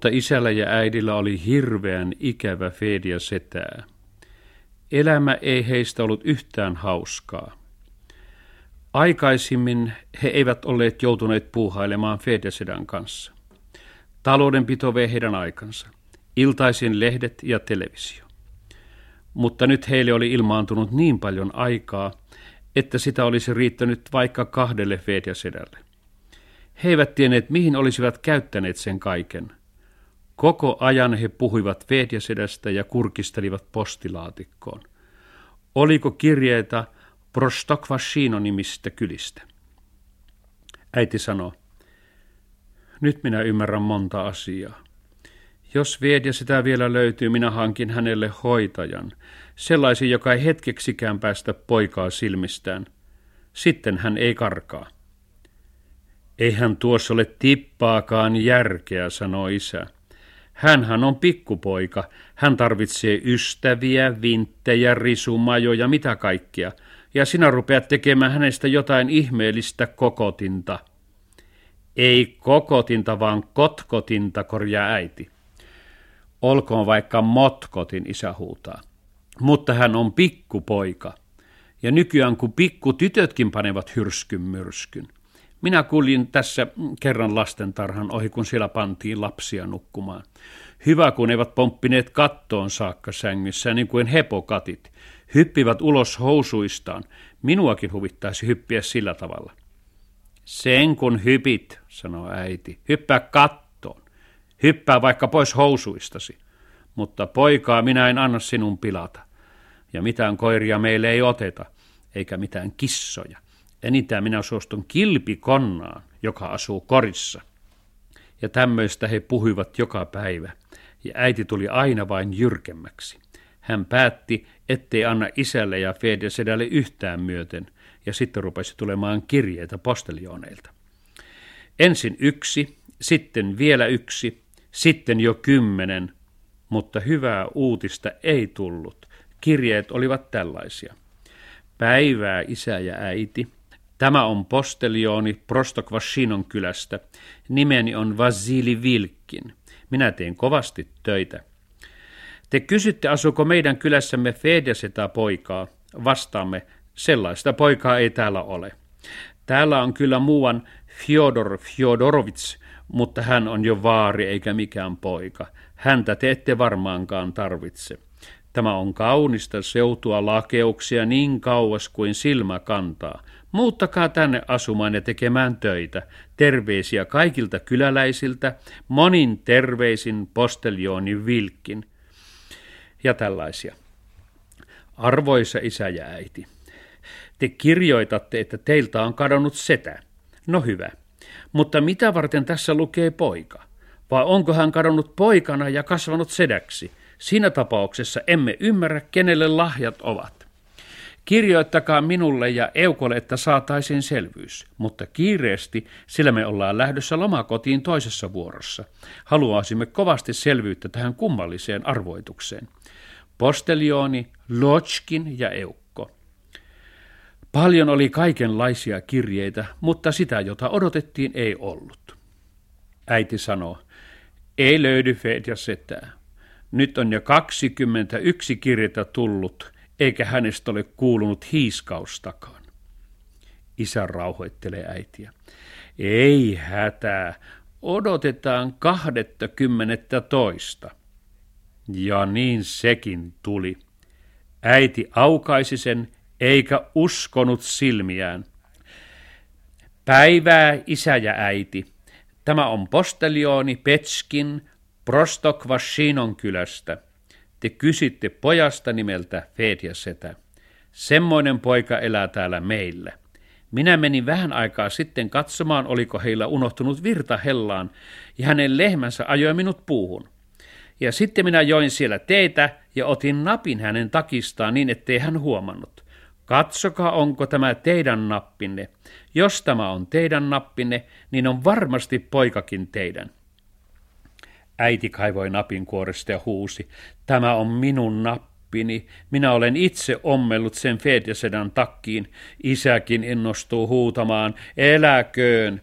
mutta isällä ja äidillä oli hirveän ikävä Fedia setää. Elämä ei heistä ollut yhtään hauskaa. Aikaisimmin he eivät olleet joutuneet puuhailemaan Fedesedan kanssa. Taloudenpito vei heidän aikansa. Iltaisin lehdet ja televisio. Mutta nyt heille oli ilmaantunut niin paljon aikaa, että sitä olisi riittänyt vaikka kahdelle Fedjasedälle. He eivät tienneet, mihin olisivat käyttäneet sen kaiken. Koko ajan he puhuivat Fedjasedästä ja kurkistelivat postilaatikkoon. Oliko kirjeitä Prostokvashino nimistä kylistä? Äiti sanoi, nyt minä ymmärrän monta asiaa. Jos viedä sitä vielä löytyy, minä hankin hänelle hoitajan, sellaisen, joka ei hetkeksikään päästä poikaa silmistään. Sitten hän ei karkaa. Eihän tuossa ole tippaakaan järkeä, sanoi isä. Hänhän on pikkupoika. Hän tarvitsee ystäviä, vinttejä, risumajoja, mitä kaikkea. Ja sinä rupeat tekemään hänestä jotain ihmeellistä kokotinta. Ei kokotinta, vaan kotkotinta, korjaa äiti. Olkoon vaikka motkotin, isä huutaa. Mutta hän on pikkupoika. Ja nykyään kun pikkutytötkin panevat hyrskyn myrskyn. Minä kuljin tässä kerran lastentarhan ohi, kun siellä pantiin lapsia nukkumaan. Hyvä, kun eivät pomppineet kattoon saakka sängyssä, niin kuin hepokatit. Hyppivät ulos housuistaan. Minuakin huvittaisi hyppiä sillä tavalla. Sen kun hypit, sanoi äiti. Hyppää kattoon. Hyppää vaikka pois housuistasi. Mutta poikaa minä en anna sinun pilata. Ja mitään koiria meille ei oteta, eikä mitään kissoja. Enintään minä suostun kilpikonnaan, joka asuu korissa. Ja tämmöistä he puhuivat joka päivä, ja äiti tuli aina vain jyrkemmäksi. Hän päätti, ettei anna isälle ja sedälle yhtään myöten, ja sitten rupesi tulemaan kirjeitä postelioneilta. Ensin yksi, sitten vielä yksi, sitten jo kymmenen, mutta hyvää uutista ei tullut. Kirjeet olivat tällaisia. Päivää isä ja äiti. Tämä on posteliooni Prostokvashinon kylästä. Nimeni on Vasili Vilkin. Minä teen kovasti töitä. Te kysytte, asuuko meidän kylässämme Fedeseta poikaa. Vastaamme, sellaista poikaa ei täällä ole. Täällä on kyllä muuan Fyodor Fyodorovits, mutta hän on jo vaari eikä mikään poika. Häntä te ette varmaankaan tarvitse. Tämä on kaunista seutua lakeuksia niin kauas kuin silmä kantaa. Muuttakaa tänne asumaan ja tekemään töitä. Terveisiä kaikilta kyläläisiltä, monin terveisin posteljooni Vilkkin. Ja tällaisia. Arvoisa isä ja äiti, te kirjoitatte, että teiltä on kadonnut setä. No hyvä. Mutta mitä varten tässä lukee poika? Vai onko hän kadonnut poikana ja kasvanut sedäksi? Siinä tapauksessa emme ymmärrä, kenelle lahjat ovat. Kirjoittakaa minulle ja Eukolle, että saataisiin selvyys, mutta kiireesti, sillä me ollaan lähdössä lomakotiin toisessa vuorossa. Haluaisimme kovasti selvyyttä tähän kummalliseen arvoitukseen. Posteljooni, Lotskin ja Eukko. Paljon oli kaikenlaisia kirjeitä, mutta sitä, jota odotettiin, ei ollut. Äiti sanoo, ei löydy Fedja setää. Nyt on jo 21 kirjettä tullut, eikä hänestä ole kuulunut hiiskaustakaan. Isä rauhoittelee äitiä. Ei hätää, odotetaan kahdettakymmenettä toista. Ja niin sekin tuli. Äiti aukaisi sen, eikä uskonut silmiään. Päivää, isä ja äiti. Tämä on posteljooni Petskin Prostokvashinon kylästä. Te kysitte pojasta nimeltä Fedja Setä. Semmoinen poika elää täällä meillä. Minä menin vähän aikaa sitten katsomaan, oliko heillä unohtunut virta hellaan, ja hänen lehmänsä ajoi minut puuhun. Ja sitten minä join siellä teitä ja otin napin hänen takistaan niin, ettei hän huomannut. Katsokaa, onko tämä teidän nappinne. Jos tämä on teidän nappinne, niin on varmasti poikakin teidän. Äiti kaivoi napin kuoresta ja huusi, tämä on minun nappini. Minä olen itse ommellut sen Fedjasedan takkiin. Isäkin innostuu huutamaan, eläköön.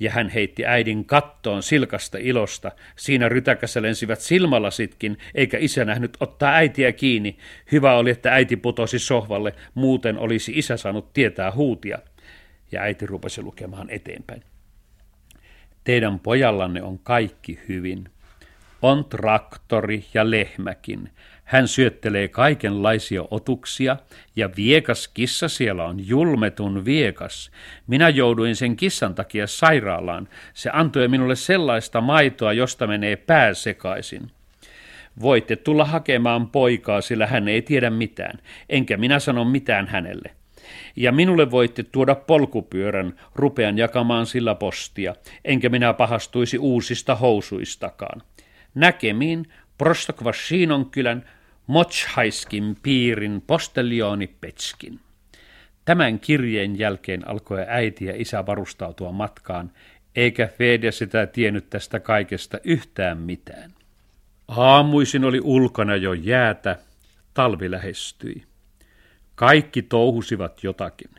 Ja hän heitti äidin kattoon silkasta ilosta. Siinä rytäkässä lensivät silmälasitkin, eikä isä nähnyt ottaa äitiä kiinni. Hyvä oli, että äiti putosi sohvalle, muuten olisi isä saanut tietää huutia. Ja äiti rupesi lukemaan eteenpäin. Teidän pojallanne on kaikki hyvin. On traktori ja lehmäkin. Hän syöttelee kaikenlaisia otuksia, ja viekas kissa siellä on julmetun viekas. Minä jouduin sen kissan takia sairaalaan. Se antoi minulle sellaista maitoa, josta menee pää sekaisin. Voitte tulla hakemaan poikaa, sillä hän ei tiedä mitään, enkä minä sano mitään hänelle. Ja minulle voitte tuoda polkupyörän, rupean jakamaan sillä postia, enkä minä pahastuisi uusista housuistakaan. Näkemiin Prostokvashinon kylän Motshaiskin piirin posteljooni Petskin. Tämän kirjeen jälkeen alkoi äiti ja isä varustautua matkaan, eikä Fede sitä tiennyt tästä kaikesta yhtään mitään. Aamuisin oli ulkona jo jäätä, talvi lähestyi. Kaikki touhusivat jotakin.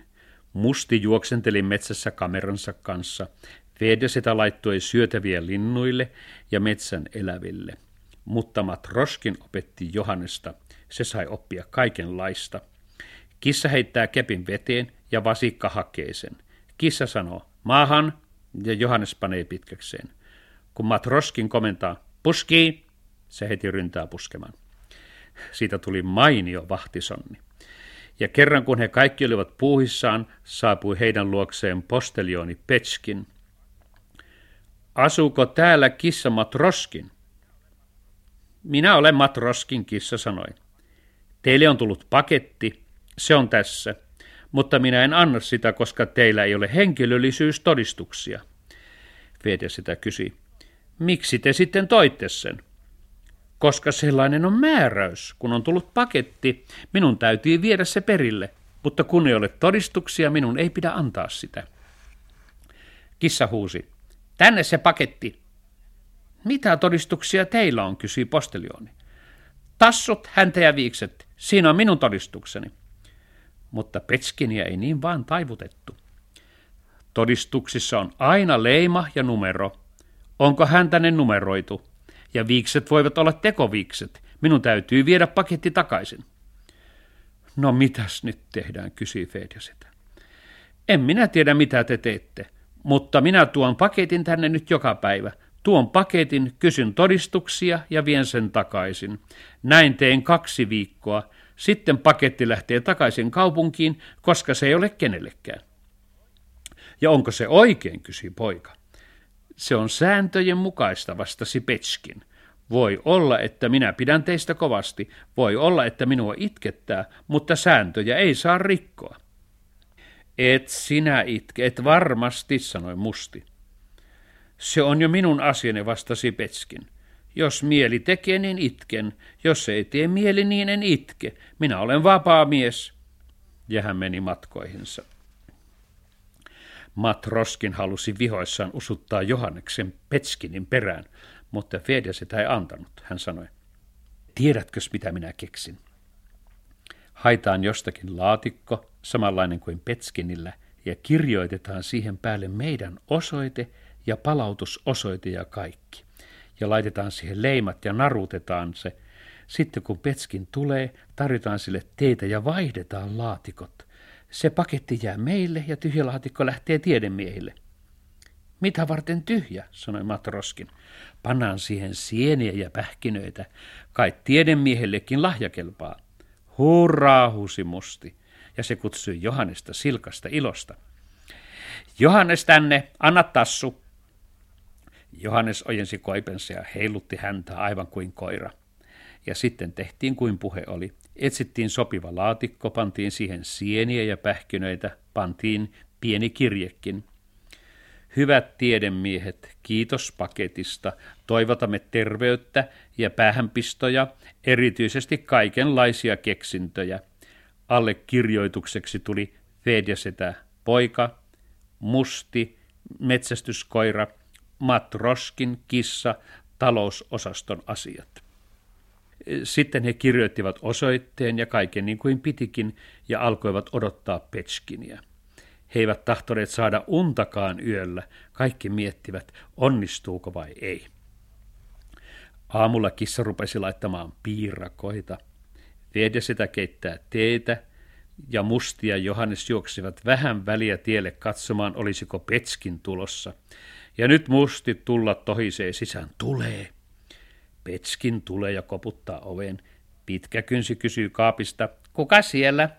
Musti juoksenteli metsässä kameransa kanssa. Fede sitä laittoi syötäviä linnuille ja metsän eläville – mutta Matroskin opetti Johannesta. Se sai oppia kaikenlaista. Kissa heittää kepin veteen ja vasikka hakee sen. Kissa sanoo, maahan, ja Johannes panee pitkäkseen. Kun Matroskin komentaa, puski, se heti ryntää puskemaan. Siitä tuli mainio vahtisonni. Ja kerran kun he kaikki olivat puuhissaan, saapui heidän luokseen postelioni Petskin. Asuuko täällä kissa Matroskin? Minä olen Matroskin kissa, sanoin. Teille on tullut paketti, se on tässä, mutta minä en anna sitä, koska teillä ei ole henkilöllisyystodistuksia. Fede sitä kysyi. Miksi te sitten toitte sen? Koska sellainen on määräys. Kun on tullut paketti, minun täytyy viedä se perille, mutta kun ei ole todistuksia, minun ei pidä antaa sitä. Kissa huusi. Tänne se paketti. Mitä todistuksia teillä on, kysyi postelioni. Tassut, häntä ja viikset, siinä on minun todistukseni. Mutta Petskiniä ei niin vaan taivutettu. Todistuksissa on aina leima ja numero. Onko häntäne numeroitu? Ja viikset voivat olla tekoviikset. Minun täytyy viedä paketti takaisin. No mitäs nyt tehdään, kysyi Fedja sitä. En minä tiedä, mitä te teette, mutta minä tuon paketin tänne nyt joka päivä. Tuon paketin, kysyn todistuksia ja vien sen takaisin. Näin teen kaksi viikkoa. Sitten paketti lähtee takaisin kaupunkiin, koska se ei ole kenellekään. Ja onko se oikein, kysyi poika. Se on sääntöjen mukaista, vastasi Petskin. Voi olla, että minä pidän teistä kovasti, voi olla, että minua itkettää, mutta sääntöjä ei saa rikkoa. Et sinä itke, et varmasti, sanoi Musti. Se on jo minun asiani, vastasi Petskin. Jos mieli tekee, niin itken. Jos ei tee mieli, niin en itke. Minä olen vapaa mies. Ja hän meni matkoihinsa. Matroskin halusi vihoissaan usuttaa Johanneksen Petskinin perään, mutta Fedja sitä ei antanut. Hän sanoi, tiedätkös mitä minä keksin? Haitaan jostakin laatikko, samanlainen kuin Petskinillä, ja kirjoitetaan siihen päälle meidän osoite – ja palautusosoite ja kaikki. Ja laitetaan siihen leimat ja narutetaan se. Sitten kun Petskin tulee, tarjotaan sille teitä ja vaihdetaan laatikot. Se paketti jää meille ja tyhjä laatikko lähtee tiedemiehille. Mitä varten tyhjä, sanoi Matroskin. Pannaan siihen sieniä ja pähkinöitä. Kai tiedemiehellekin lahjakelpaa. Hurraa, huusi musti. Ja se kutsui Johannesta silkasta ilosta. Johannes tänne, anna tassu. Johannes ojensi koipensa ja heilutti häntä aivan kuin koira. Ja sitten tehtiin kuin puhe oli. Etsittiin sopiva laatikko, pantiin siihen sieniä ja pähkinöitä, pantiin pieni kirjekin. Hyvät tiedemiehet, kiitos paketista. Toivotamme terveyttä ja päähänpistoja, erityisesti kaikenlaisia keksintöjä. Alle kirjoitukseksi tuli Vedjasetä poika, musti, metsästyskoira – Matroskin kissa talousosaston asiat. Sitten he kirjoittivat osoitteen ja kaiken niin kuin pitikin ja alkoivat odottaa Petskiniä. He eivät tahtoneet saada untakaan yöllä. Kaikki miettivät, onnistuuko vai ei. Aamulla kissa rupesi laittamaan piirakoita. Viedä sitä keittää teetä ja mustia Johannes juoksivat vähän väliä tielle katsomaan, olisiko Petskin tulossa. Ja nyt musti tulla tohisee sisään. Tulee. Petskin tulee ja koputtaa oveen. Pitkä kynsi kysyy kaapista. Kuka siellä?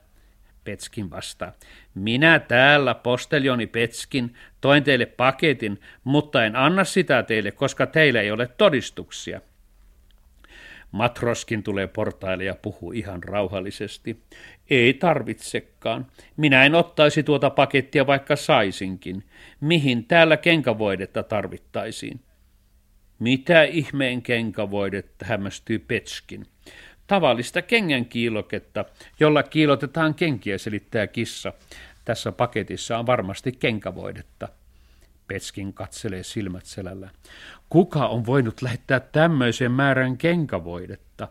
Petskin vastaa. Minä täällä, posteljoni Petskin, toin teille paketin, mutta en anna sitä teille, koska teillä ei ole todistuksia. Matroskin tulee portaille ja puhuu ihan rauhallisesti. Ei tarvitsekaan. Minä en ottaisi tuota pakettia, vaikka saisinkin. Mihin täällä kenkävoidetta tarvittaisiin? Mitä ihmeen kenkävoidetta, hämmästyy Petskin. Tavallista kengän kiiloketta, jolla kiilotetaan kenkiä, selittää kissa. Tässä paketissa on varmasti kenkävoidetta. Petskin katselee silmät selällä. Kuka on voinut lähettää tämmöisen määrän kenkävoidetta?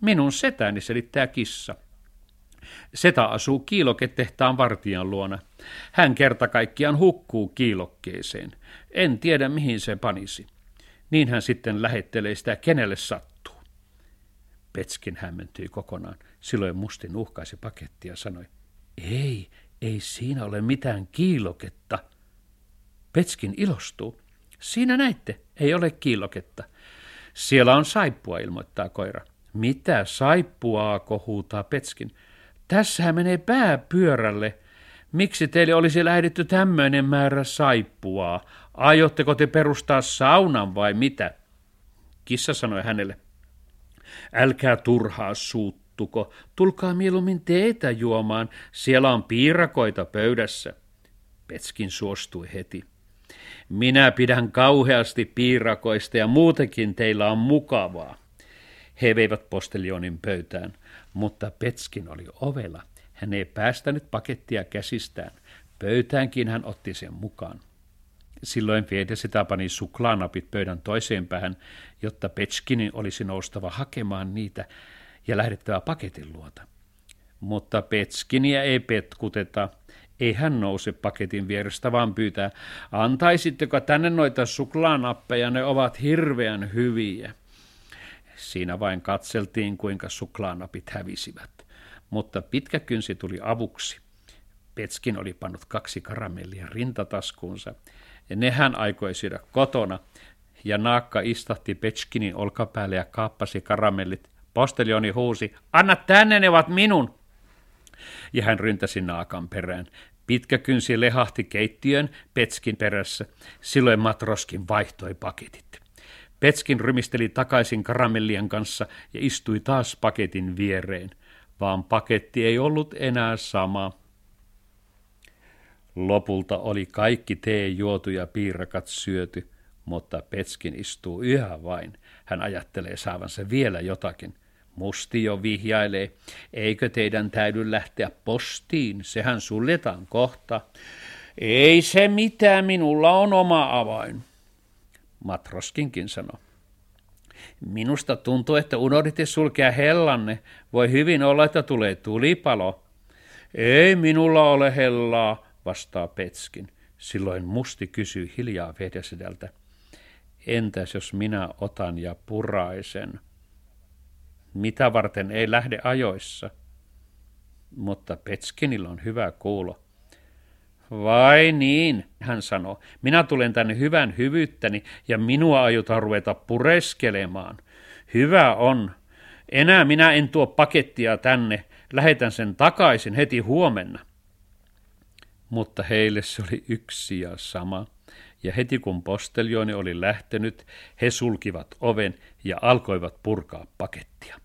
Minun setäni, selittää kissa. Seta asuu kiiloketehtaan vartijan luona. Hän kerta kaikkiaan hukkuu kiilokkeeseen. En tiedä, mihin se panisi. Niin hän sitten lähettelee sitä, kenelle sattuu. Petskin hämmentyi kokonaan. Silloin mustin uhkaisi pakettia ja sanoi, ei, ei siinä ole mitään kiiloketta. Petskin ilostuu. Siinä näitte, ei ole kiiloketta. Siellä on saippua, ilmoittaa koira. Mitä saippuaa, kohuutaa Petskin. Tässähän menee pää pyörälle. Miksi teille olisi lähdetty tämmöinen määrä saippuaa? Aiotteko te perustaa saunan vai mitä? Kissa sanoi hänelle. Älkää turhaa suuttuko, tulkaa mieluummin teetä juomaan, siellä on piirakoita pöydässä. Petskin suostui heti. Minä pidän kauheasti piirakoista ja muutenkin teillä on mukavaa. He veivät postelionin pöytään, mutta Petskin oli ovella. Hän ei päästänyt pakettia käsistään. Pöytäänkin hän otti sen mukaan. Silloin sitä pani suklaanapit pöydän toiseen päähän, jotta Petskinin olisi noustava hakemaan niitä ja lähdettävä paketin luota. Mutta Petskiniä ei petkuteta, ei hän nouse paketin vierestä, vaan pyytää, antaisitteko tänne noita suklaanappeja, ne ovat hirveän hyviä. Siinä vain katseltiin, kuinka suklaanapit hävisivät. Mutta pitkä kynsi tuli avuksi. Petskin oli pannut kaksi karamellia rintataskuunsa, ja ne hän aikoi syödä kotona, ja naakka istahti Petskinin olkapäälle ja kaappasi karamellit. Postelioni huusi, anna tänne, ne ovat minun! Ja hän ryntäsi naakan perään. Pitkä kynsi lehahti keittiön Petskin perässä. Silloin matroskin vaihtoi paketit. Petskin rymisteli takaisin karamellien kanssa ja istui taas paketin viereen, vaan paketti ei ollut enää sama. Lopulta oli kaikki tee juotu ja piirakat syöty, mutta Petskin istuu yhä vain. Hän ajattelee saavansa vielä jotakin. Musti jo vihjailee, eikö teidän täydy lähteä postiin, sehän suljetaan kohta. Ei se mitään, minulla on oma avain. Matroskinkin sanoi. Minusta tuntuu, että unohditte sulkea hellanne. Voi hyvin olla, että tulee tulipalo. Ei minulla ole hellaa, vastaa Petskin. Silloin musti kysyy hiljaa Vedesedältä. Entäs jos minä otan ja puraisen? Mitä varten ei lähde ajoissa? Mutta Petskinillä on hyvä kuulo. Vai niin, hän sanoi. Minä tulen tänne hyvän hyvyyttäni ja minua aiotaan ruveta pureskelemaan. Hyvä on. Enää minä en tuo pakettia tänne. Lähetän sen takaisin heti huomenna. Mutta heille se oli yksi ja sama. Ja heti kun posteljoni oli lähtenyt, he sulkivat oven ja alkoivat purkaa pakettia.